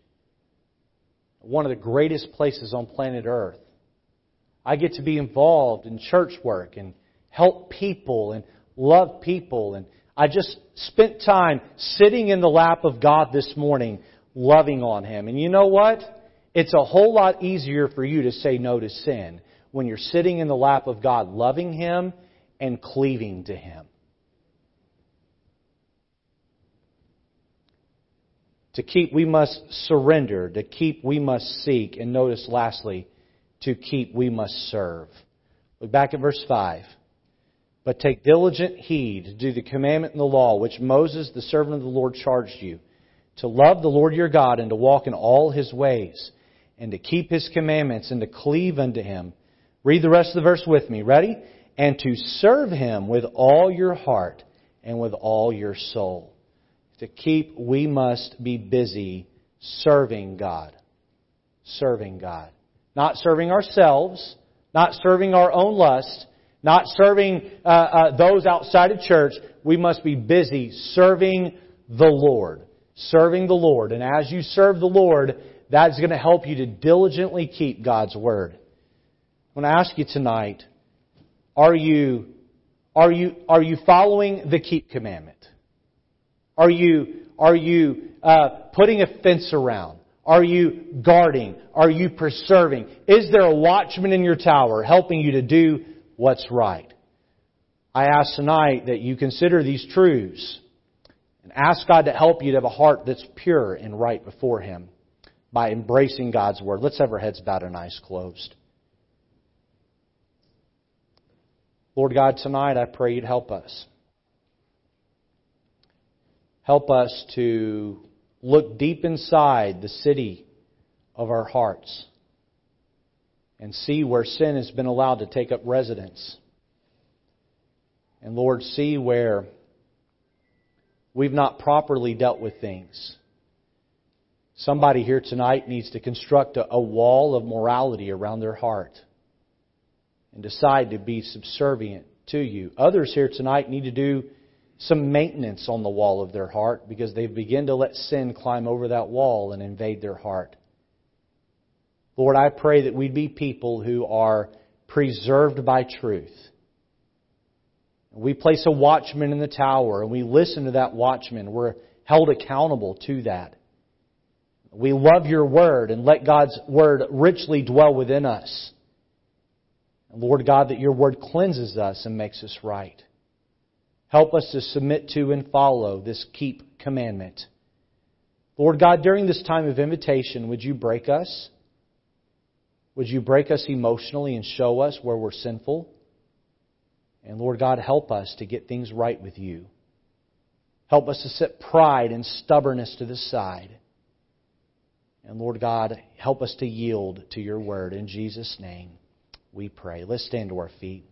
one of the greatest places on planet Earth. I get to be involved in church work and help people and love people. And I just spent time sitting in the lap of God this morning, loving on Him. And you know what? It's a whole lot easier for you to say no to sin when you're sitting in the lap of God, loving Him and cleaving to Him. To keep, we must surrender. To keep, we must seek. And notice, lastly, to keep, we must serve. Look back at verse 5. But take diligent heed to do the commandment and the law which Moses, the servant of the Lord, charged you, to love the Lord your God and to walk in all his ways, and to keep his commandments and to cleave unto him. Read the rest of the verse with me. Ready? And to serve him with all your heart and with all your soul. To keep, we must be busy serving God. Serving God. Not serving ourselves, not serving our own lust, not serving uh, uh, those outside of church. We must be busy serving the Lord. Serving the Lord. And as you serve the Lord, that's going to help you to diligently keep God's Word. I want to ask you tonight, are you, are you, are you following the keep commandment? Are you, are you uh, putting a fence around? Are you guarding? Are you preserving? Is there a watchman in your tower helping you to do what's right? I ask tonight that you consider these truths and ask God to help you to have a heart that's pure and right before Him by embracing God's Word. Let's have our heads bowed and eyes closed. Lord God, tonight I pray you'd help us. Help us to look deep inside the city of our hearts and see where sin has been allowed to take up residence. And Lord, see where we've not properly dealt with things. Somebody here tonight needs to construct a, a wall of morality around their heart and decide to be subservient to you. Others here tonight need to do some maintenance on the wall of their heart because they begin to let sin climb over that wall and invade their heart. Lord, I pray that we'd be people who are preserved by truth. We place a watchman in the tower and we listen to that watchman. We're held accountable to that. We love your word and let God's word richly dwell within us. Lord God, that your word cleanses us and makes us right. Help us to submit to and follow this keep commandment. Lord God, during this time of invitation, would you break us? Would you break us emotionally and show us where we're sinful? And Lord God, help us to get things right with you. Help us to set pride and stubbornness to the side. And Lord God, help us to yield to your word. In Jesus' name we pray. Let's stand to our feet.